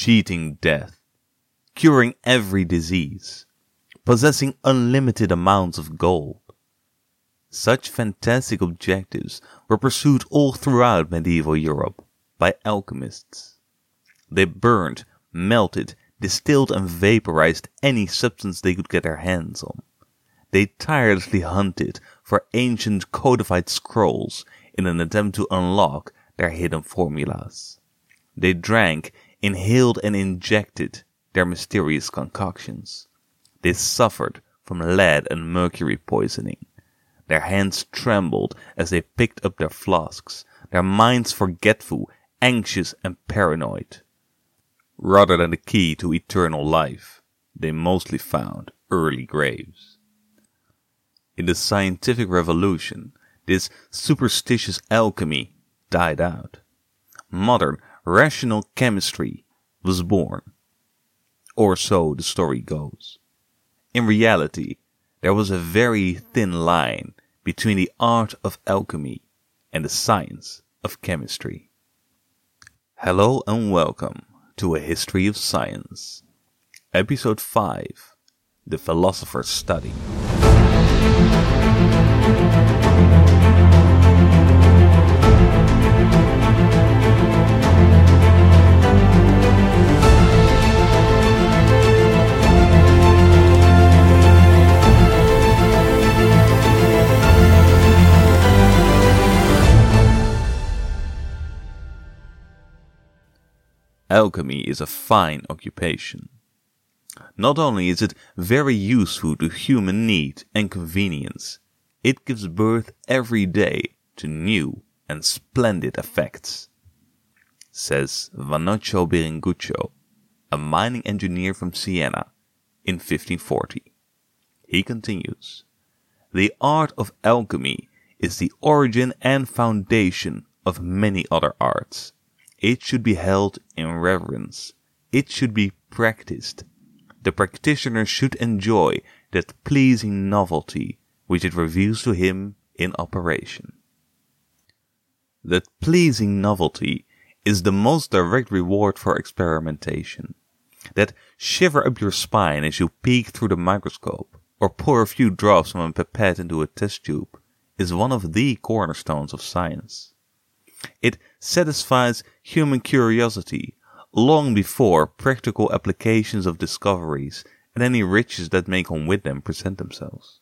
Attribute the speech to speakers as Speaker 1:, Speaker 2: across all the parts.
Speaker 1: cheating death, curing every disease, possessing unlimited amounts of gold. Such fantastic objectives were pursued all throughout medieval Europe by alchemists. They burned, melted, distilled and vaporized any substance they could get their hands on. They tirelessly hunted for ancient codified scrolls in an attempt to unlock their hidden formulas. They drank, inhaled and injected their mysterious concoctions. They suffered from lead and mercury poisoning. Their hands trembled as they picked up their flasks, their minds forgetful, anxious and paranoid. Rather than the key to eternal life, they mostly found early graves. In the scientific revolution, this superstitious alchemy died out. Modern, rational chemistry was born. Or so the story goes. In reality, there was a very thin line between the art of alchemy and the science of chemistry. Hello and welcome to A History of Science. Episode 5 The Philosopher's Study. Alchemy is a fine occupation. Not only is it very useful to human need and convenience, it gives birth every day to new and splendid effects. Says Vannoccio Biringuccio, a mining engineer from Siena in 1540. He continues, The art of alchemy is the origin and foundation of many other arts. It should be held in reverence. It should be practiced the practitioner should enjoy that pleasing novelty which it reveals to him in operation. That pleasing novelty is the most direct reward for experimentation. That shiver up your spine as you peek through the microscope or pour a few drops from a pipette into a test tube is one of the cornerstones of science. It satisfies human curiosity long before practical applications of discoveries and any riches that may come with them present themselves.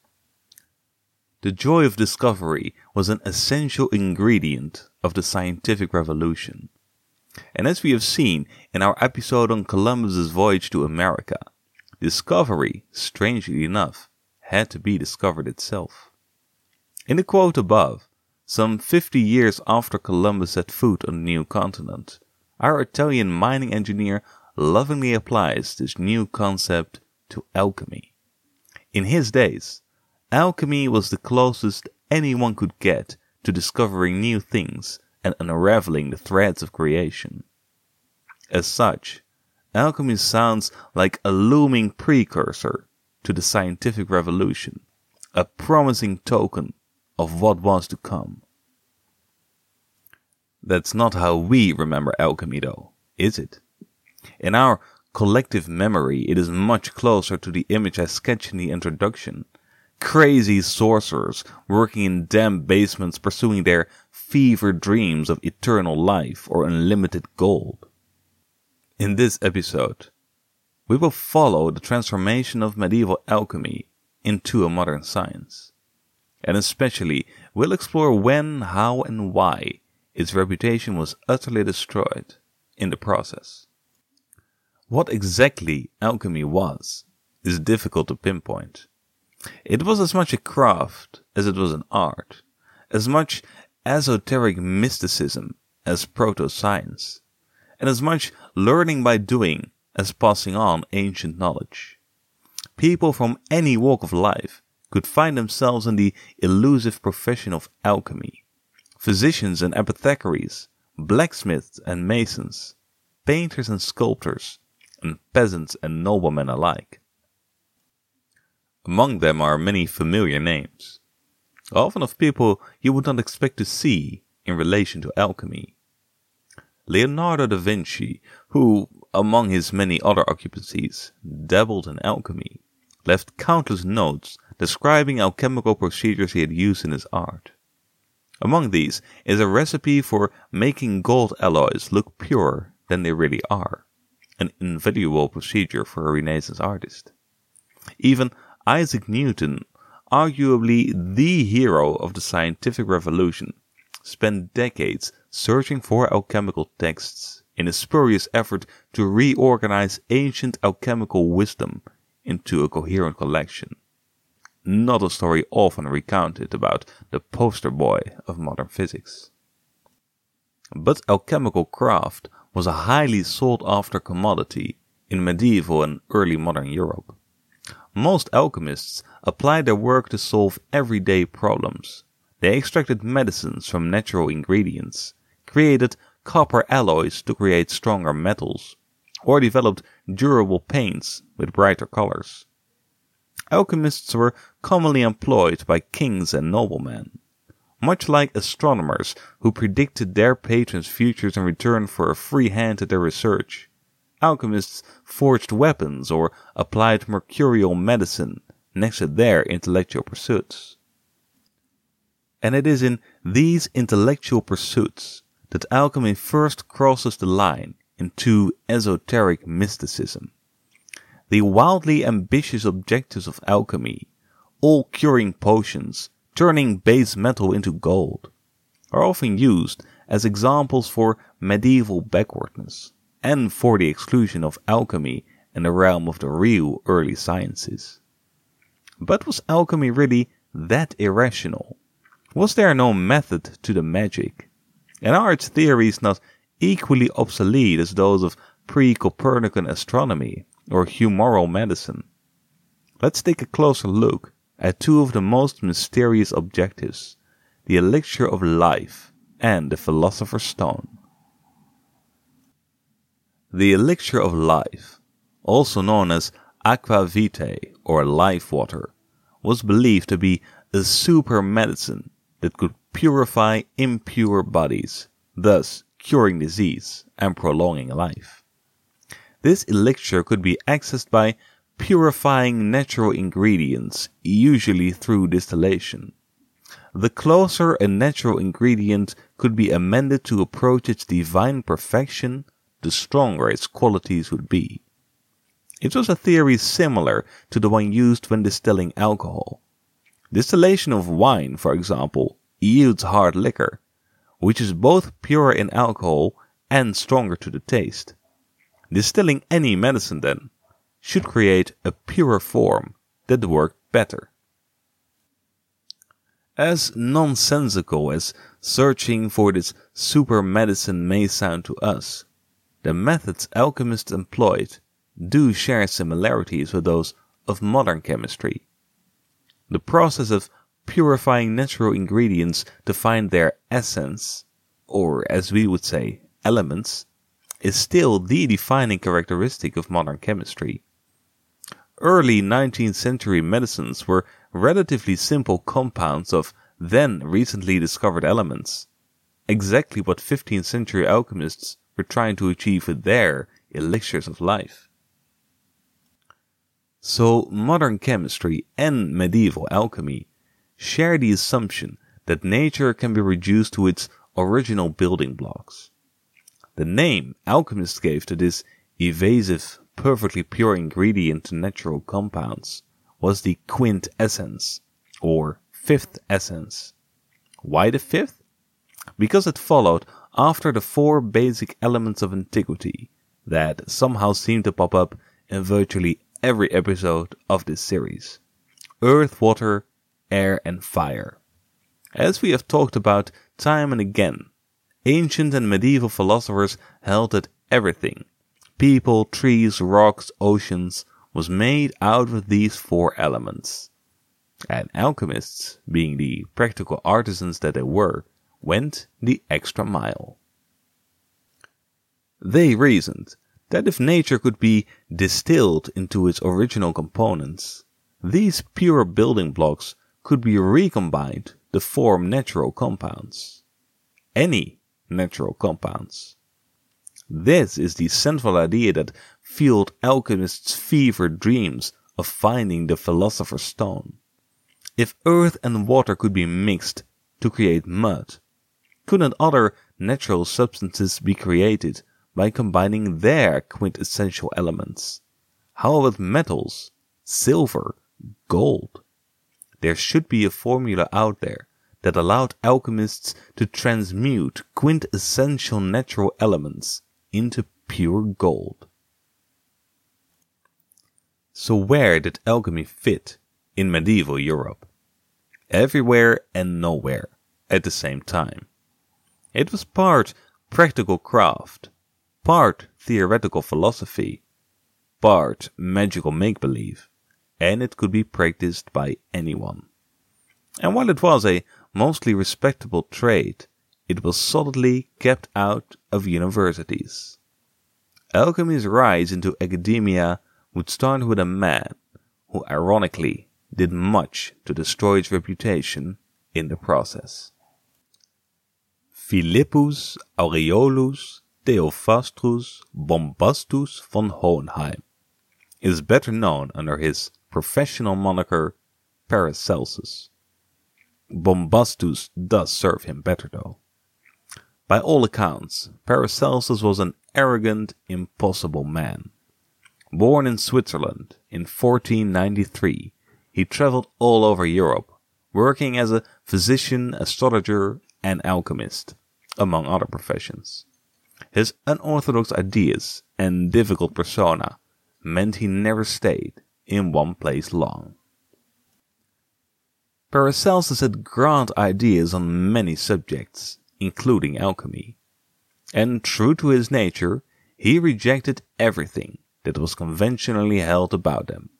Speaker 1: The joy of discovery was an essential ingredient of the scientific revolution. And as we have seen in our episode on Columbus's voyage to America, discovery, strangely enough, had to be discovered itself. In the quote above, some 50 years after Columbus set foot on the new continent, our Italian mining engineer lovingly applies this new concept to alchemy. In his days, alchemy was the closest anyone could get to discovering new things and unraveling the threads of creation. As such, alchemy sounds like a looming precursor to the scientific revolution, a promising token of what was to come. That's not how we remember alchemy, though, is it? In our collective memory, it is much closer to the image I sketched in the introduction. Crazy sorcerers working in damp basements pursuing their fever dreams of eternal life or unlimited gold. In this episode, we will follow the transformation of medieval alchemy into a modern science. And especially, we'll explore when, how, and why its reputation was utterly destroyed in the process. What exactly alchemy was is difficult to pinpoint. It was as much a craft as it was an art, as much esoteric mysticism as proto science, and as much learning by doing as passing on ancient knowledge. People from any walk of life could find themselves in the elusive profession of alchemy physicians and apothecaries, blacksmiths and masons, painters and sculptors, and peasants and noblemen alike. Among them are many familiar names, often of people you would not expect to see in relation to alchemy. Leonardo da Vinci, who, among his many other occupancies, dabbled in alchemy, left countless notes describing alchemical procedures he had used in his art. Among these is a recipe for making gold alloys look purer than they really are, an invaluable procedure for a Renaissance artist. Even Isaac Newton, arguably the hero of the scientific revolution, spent decades searching for alchemical texts in a spurious effort to reorganize ancient alchemical wisdom into a coherent collection. Not a story often recounted about the poster boy of modern physics. But alchemical craft was a highly sought after commodity in medieval and early modern Europe. Most alchemists applied their work to solve everyday problems. They extracted medicines from natural ingredients, created copper alloys to create stronger metals, or developed durable paints with brighter colors. Alchemists were commonly employed by kings and noblemen, much like astronomers who predicted their patrons' futures in return for a free hand at their research. Alchemists forged weapons or applied mercurial medicine next to their intellectual pursuits. And it is in these intellectual pursuits that alchemy first crosses the line into esoteric mysticism. The wildly ambitious objectives of alchemy, all curing potions, turning base metal into gold, are often used as examples for medieval backwardness and for the exclusion of alchemy in the realm of the real early sciences. But was alchemy really that irrational? Was there no method to the magic? And are its theories not equally obsolete as those of pre Copernican astronomy or humoral medicine? Let's take a closer look at two of the most mysterious objectives the elixir of life and the philosopher's stone. The elixir of life, also known as aqua vitae or life water, was believed to be a super medicine that could purify impure bodies, thus curing disease and prolonging life. This elixir could be accessed by purifying natural ingredients, usually through distillation. The closer a natural ingredient could be amended to approach its divine perfection, the stronger its qualities would be. It was a theory similar to the one used when distilling alcohol. Distillation of wine, for example, yields hard liquor, which is both purer in alcohol and stronger to the taste. Distilling any medicine, then, should create a purer form that worked better. As nonsensical as searching for this super medicine may sound to us, the methods alchemists employed do share similarities with those of modern chemistry. The process of purifying natural ingredients to find their essence, or as we would say, elements, is still the defining characteristic of modern chemistry. Early 19th century medicines were relatively simple compounds of then recently discovered elements, exactly what 15th century alchemists were trying to achieve with their elixirs of life. So, modern chemistry and medieval alchemy share the assumption that nature can be reduced to its original building blocks. The name alchemists gave to this evasive, perfectly pure ingredient to natural compounds was the quintessence, or fifth essence. Why the fifth? Because it followed after the four basic elements of antiquity that somehow seem to pop up in virtually every episode of this series earth, water, air, and fire. As we have talked about time and again, ancient and medieval philosophers held that everything people, trees, rocks, oceans was made out of these four elements. And alchemists, being the practical artisans that they were, went the extra mile. They reasoned that if nature could be distilled into its original components, these pure building blocks could be recombined to form natural compounds. Any natural compounds. This is the central idea that fueled alchemists' fevered dreams of finding the philosopher's stone. If earth and water could be mixed to create mud, couldn't other natural substances be created by combining their quintessential elements? How about metals, silver, gold? There should be a formula out there that allowed alchemists to transmute quintessential natural elements into pure gold. So where did alchemy fit in medieval Europe? Everywhere and nowhere at the same time. It was part practical craft, part theoretical philosophy, part magical make-believe, and it could be practiced by anyone. And while it was a mostly respectable trade, it was solidly kept out of universities. Alchemy's rise into academia would start with a man who ironically did much to destroy its reputation in the process. Philippus Aureolus Theophrastus Bombastus von Hohenheim is better known under his professional moniker Paracelsus. Bombastus does serve him better though. By all accounts, Paracelsus was an arrogant, impossible man. Born in Switzerland in 1493, he traveled all over Europe, working as a physician, astrologer, and alchemist, among other professions. His unorthodox ideas and difficult persona meant he never stayed in one place long. Paracelsus had grand ideas on many subjects, including alchemy. And true to his nature, he rejected everything that was conventionally held about them.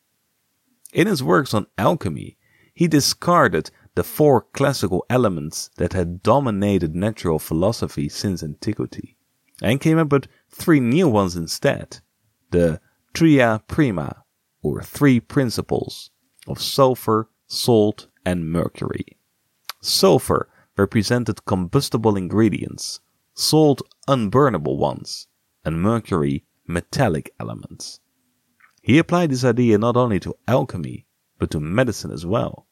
Speaker 1: In his works on alchemy, he discarded the four classical elements that had dominated natural philosophy since antiquity, and came up with three new ones instead the Tria Prima, or three principles, of sulfur, salt, and mercury. Sulfur represented combustible ingredients, salt unburnable ones, and mercury metallic elements. He applied this idea not only to alchemy, but to medicine as well.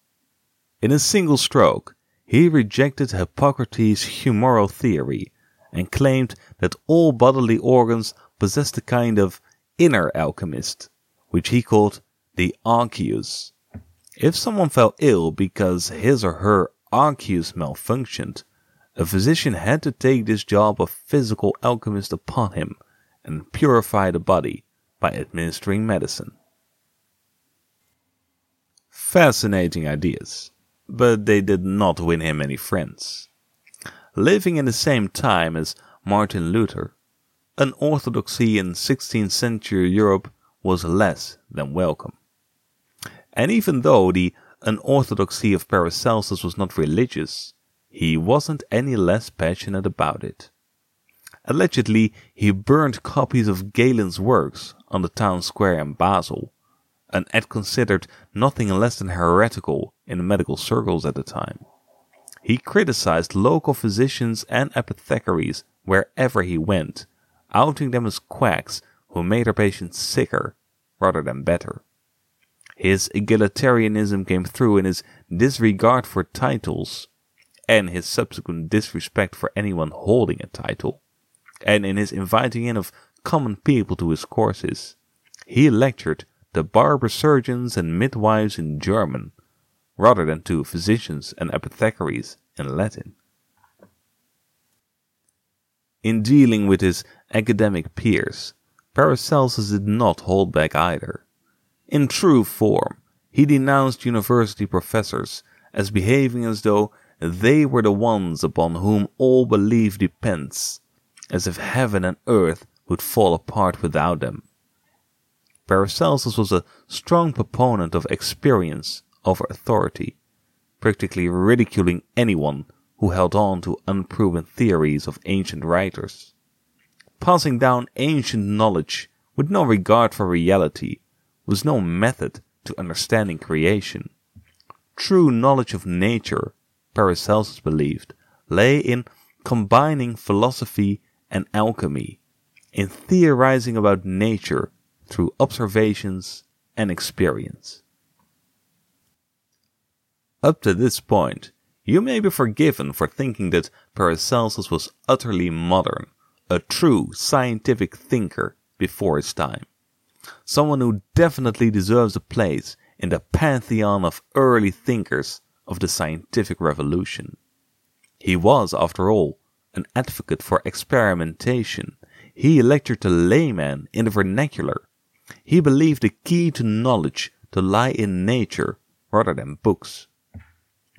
Speaker 1: In a single stroke, he rejected Hippocrates' humoral theory and claimed that all bodily organs possessed a kind of inner alchemist, which he called the archeus, if someone fell ill because his or her archeus malfunctioned, a physician had to take this job of physical alchemist upon him and purify the body by administering medicine. Fascinating ideas, but they did not win him any friends. Living in the same time as Martin Luther, unorthodoxy in 16th century Europe was less than welcome. And even though the unorthodoxy of Paracelsus was not religious, he wasn't any less passionate about it. Allegedly, he burned copies of Galen's works on the town square in Basel, an act considered nothing less than heretical in the medical circles at the time. He criticized local physicians and apothecaries wherever he went, outing them as quacks who made their patients sicker rather than better. His egalitarianism came through in his disregard for titles and his subsequent disrespect for anyone holding a title, and in his inviting in of common people to his courses. He lectured to barber surgeons and midwives in German, rather than to physicians and apothecaries in Latin. In dealing with his academic peers, Paracelsus did not hold back either. In true form, he denounced university professors as behaving as though they were the ones upon whom all belief depends, as if heaven and earth would fall apart without them. Paracelsus was a strong proponent of experience over authority, practically ridiculing anyone who held on to unproven theories of ancient writers. Passing down ancient knowledge with no regard for reality was no method to understanding creation. True knowledge of nature, Paracelsus believed, lay in combining philosophy and alchemy, in theorizing about nature through observations and experience. Up to this point, you may be forgiven for thinking that Paracelsus was utterly modern, a true scientific thinker before his time. Someone who definitely deserves a place in the pantheon of early thinkers of the scientific revolution. He was, after all, an advocate for experimentation. He lectured to laymen in the vernacular. He believed the key to knowledge to lie in nature rather than books.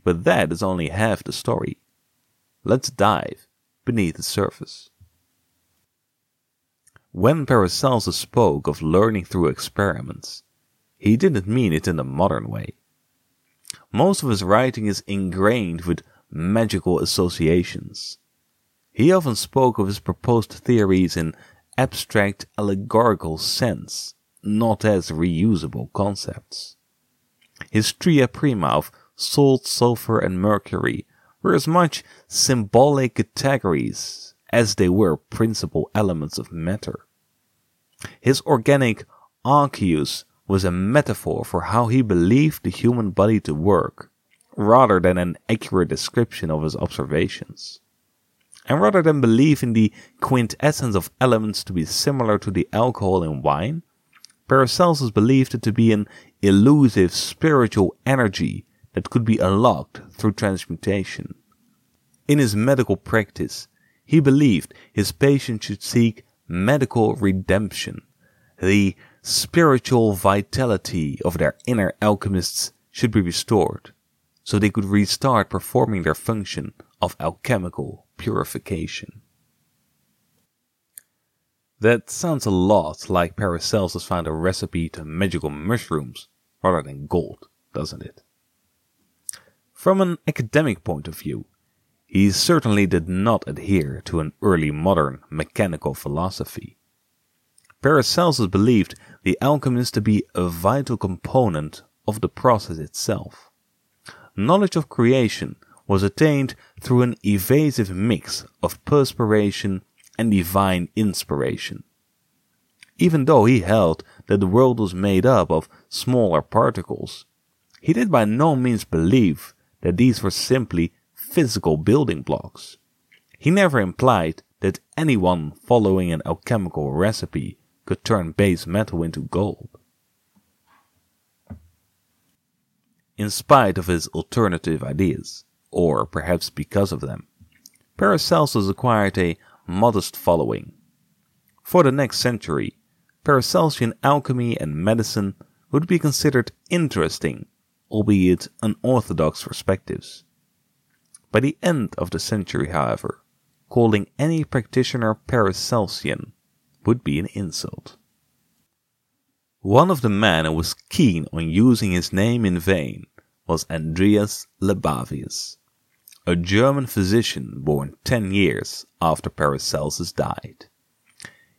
Speaker 1: But that is only half the story. Let's dive beneath the surface. When Paracelsus spoke of learning through experiments, he didn't mean it in the modern way. Most of his writing is ingrained with magical associations. He often spoke of his proposed theories in abstract allegorical sense, not as reusable concepts. His tria prima of salt, sulfur, and mercury were as much symbolic categories as they were principal elements of matter. His organic archeus was a metaphor for how he believed the human body to work, rather than an accurate description of his observations. And rather than believe in the quintessence of elements to be similar to the alcohol in wine, Paracelsus believed it to be an elusive spiritual energy that could be unlocked through transmutation. In his medical practice, he believed his patients should seek medical redemption. The spiritual vitality of their inner alchemists should be restored, so they could restart performing their function of alchemical purification. That sounds a lot like Paracelsus found a recipe to magical mushrooms rather than gold, doesn't it? From an academic point of view, he certainly did not adhere to an early modern mechanical philosophy. Paracelsus believed the alchemist to be a vital component of the process itself. Knowledge of creation was attained through an evasive mix of perspiration and divine inspiration. Even though he held that the world was made up of smaller particles, he did by no means believe that these were simply physical building blocks. He never implied that anyone following an alchemical recipe could turn base metal into gold. In spite of his alternative ideas, or perhaps because of them, Paracelsus acquired a modest following. For the next century, Paracelsian alchemy and medicine would be considered interesting albeit unorthodox perspectives. By the end of the century, however, calling any practitioner Paracelsian would be an insult. One of the men who was keen on using his name in vain was Andreas Libavius, a German physician born ten years after Paracelsus died.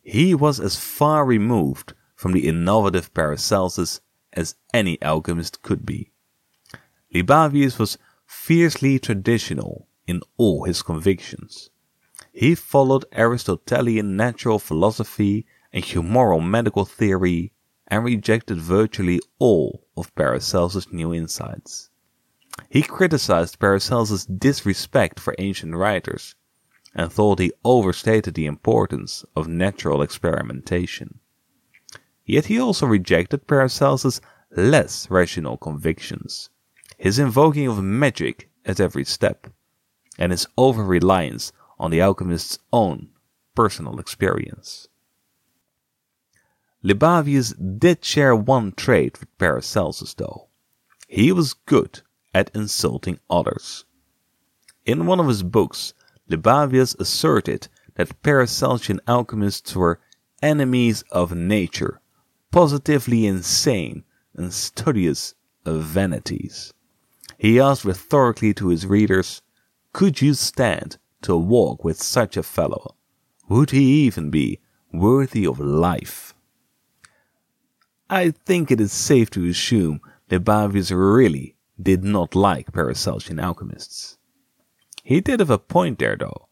Speaker 1: He was as far removed from the innovative Paracelsus as any alchemist could be. Libavius was fiercely traditional in all his convictions. He followed Aristotelian natural philosophy and humoral medical theory and rejected virtually all of Paracelsus' new insights. He criticized Paracelsus' disrespect for ancient writers and thought he overstated the importance of natural experimentation. Yet he also rejected Paracelsus' less rational convictions his invoking of magic at every step, and his over reliance on the alchemist's own personal experience. Libavius did share one trait with Paracelsus, though. He was good at insulting others. In one of his books, Libavius asserted that Paracelsian alchemists were enemies of nature, positively insane and studious of vanities. He asked rhetorically to his readers, Could you stand to walk with such a fellow? Would he even be worthy of life? I think it is safe to assume that Libavius really did not like Paracelsian alchemists. He did have a point there, though.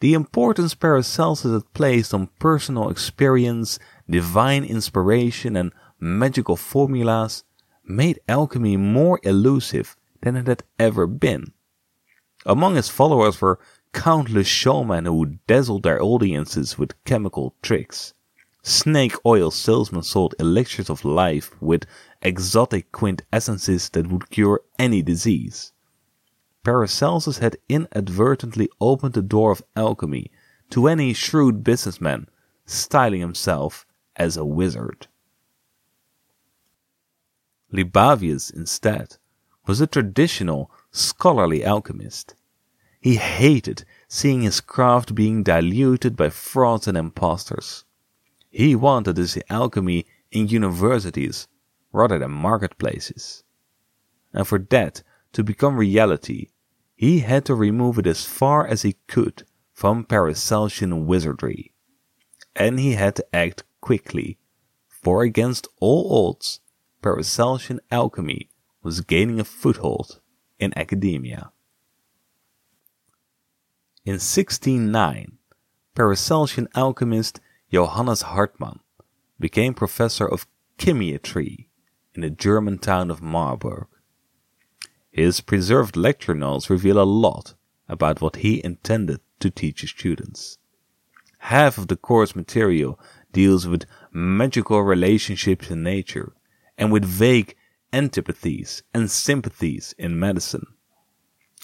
Speaker 1: the importance Paracelsus had placed on personal experience, divine inspiration, and magical formulas made alchemy more elusive than it had ever been. Among his followers were countless showmen who dazzled their audiences with chemical tricks. Snake oil salesmen sold elixirs of life with exotic quintessences that would cure any disease. Paracelsus had inadvertently opened the door of alchemy to any shrewd businessman, styling himself as a wizard. Libavius, instead, was a traditional, scholarly alchemist. He hated seeing his craft being diluted by frauds and impostors. He wanted see alchemy in universities rather than marketplaces. And for that to become reality, he had to remove it as far as he could from Paracelsian wizardry. And he had to act quickly, for against all odds, Paracelsian alchemy was gaining a foothold in academia. In 1609, Paracelsian alchemist Johannes Hartmann became professor of chemiatry in the German town of Marburg. His preserved lecture notes reveal a lot about what he intended to teach his students. Half of the course material deals with magical relationships in nature and with vague antipathies and sympathies in medicine.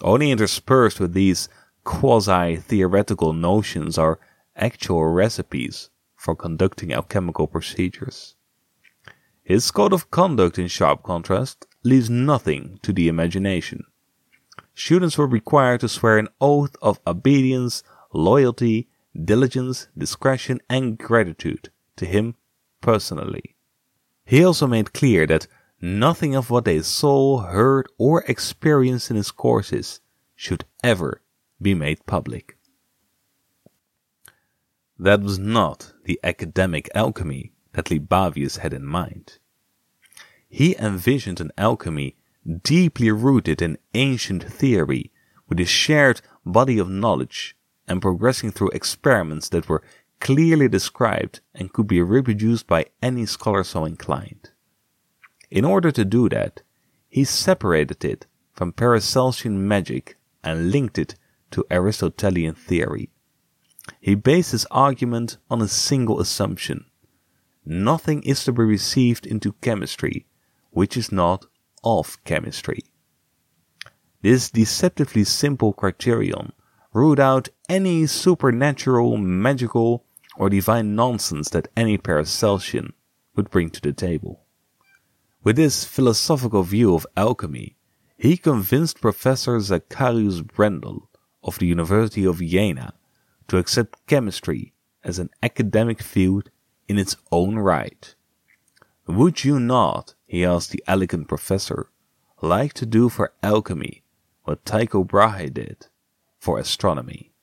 Speaker 1: Only interspersed with these quasi theoretical notions are actual recipes for conducting alchemical procedures. His code of conduct, in sharp contrast, leaves nothing to the imagination. Students were required to swear an oath of obedience, loyalty, diligence, discretion, and gratitude to him personally. He also made clear that nothing of what they saw, heard, or experienced in his courses should ever be made public. That was not the academic alchemy that Libavius had in mind. He envisioned an alchemy deeply rooted in ancient theory, with a shared body of knowledge, and progressing through experiments that were clearly described and could be reproduced by any scholar so inclined. In order to do that, he separated it from Paracelsian magic and linked it to Aristotelian theory. He based his argument on a single assumption. Nothing is to be received into chemistry which is not of chemistry. This deceptively simple criterion ruled out any supernatural, magical, or divine nonsense that any Paracelsian would bring to the table. With this philosophical view of alchemy, he convinced Professor Zacharias Brendel of the University of Jena to accept chemistry as an academic field in its own right. Would you not, he asked the elegant professor, like to do for alchemy what Tycho Brahe did for astronomy?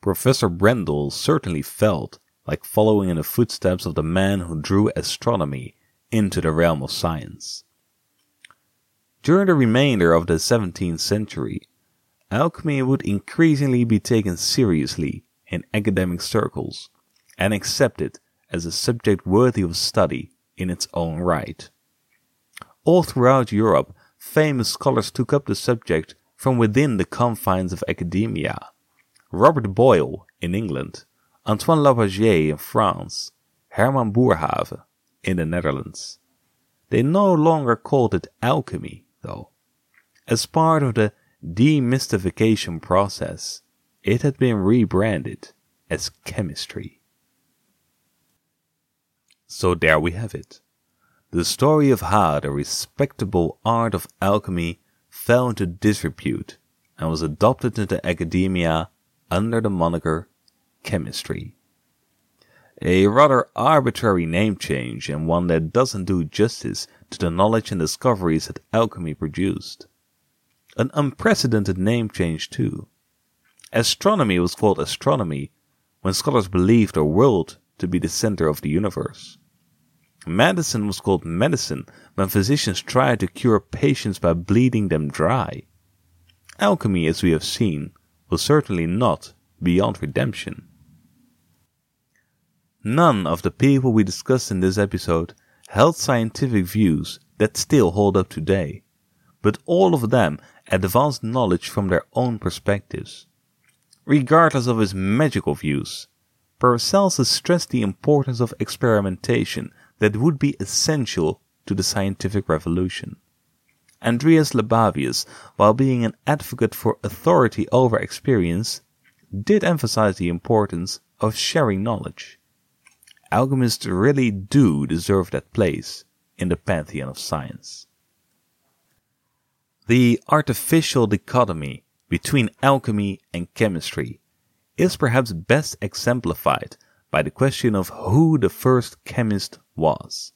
Speaker 1: Professor Brendel certainly felt like following in the footsteps of the man who drew astronomy into the realm of science. During the remainder of the 17th century, alchemy would increasingly be taken seriously in academic circles and accepted as a subject worthy of study in its own right. All throughout Europe, famous scholars took up the subject from within the confines of academia. Robert Boyle in England, Antoine Lavoisier in France, Herman Boerhaave in the Netherlands. They no longer called it alchemy, though. As part of the demystification process, it had been rebranded as chemistry. So there we have it. The story of how the respectable art of alchemy fell into disrepute and was adopted into academia under the moniker chemistry. A rather arbitrary name change and one that doesn't do justice to the knowledge and discoveries that alchemy produced. An unprecedented name change too. Astronomy was called astronomy when scholars believed the world to be the center of the universe. Medicine was called medicine when physicians tried to cure patients by bleeding them dry. Alchemy, as we have seen, was certainly not beyond redemption. None of the people we discussed in this episode held scientific views that still hold up today, but all of them advanced knowledge from their own perspectives. Regardless of his magical views, Paracelsus stressed the importance of experimentation that would be essential to the scientific revolution. Andreas Libavius, while being an advocate for authority over experience, did emphasize the importance of sharing knowledge. Alchemists really do deserve that place in the pantheon of science. The artificial dichotomy between alchemy and chemistry is perhaps best exemplified by the question of who the first chemist was.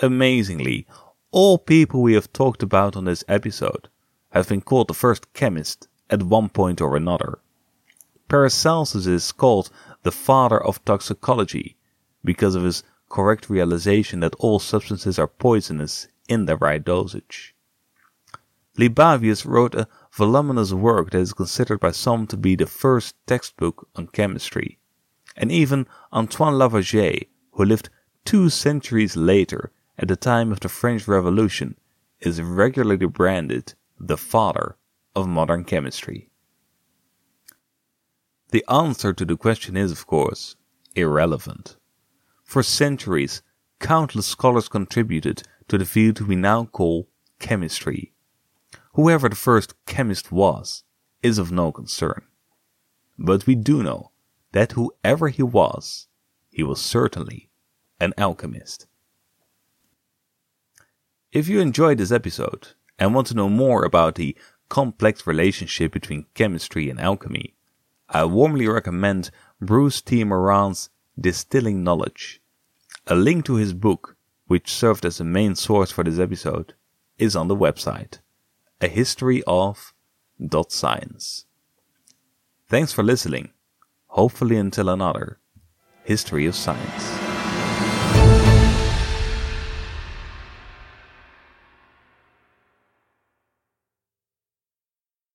Speaker 1: Amazingly, all people we have talked about on this episode have been called the first chemist at one point or another. Paracelsus is called the father of toxicology because of his correct realization that all substances are poisonous in the right dosage. Libavius wrote a voluminous work that is considered by some to be the first textbook on chemistry. And even Antoine Lavoisier, who lived two centuries later at the time of the French Revolution, is regularly branded the father of modern chemistry. The answer to the question is, of course, irrelevant. For centuries, countless scholars contributed to the field we now call chemistry. Whoever the first chemist was is of no concern. But we do know that whoever he was, he was certainly an alchemist. If you enjoyed this episode and want to know more about the complex relationship between chemistry and alchemy, I warmly recommend Bruce T. Moran's Distilling Knowledge. A link to his book, which served as the main source for this episode, is on the website. A History of dot science. Thanks for listening. Hopefully until another History of Science.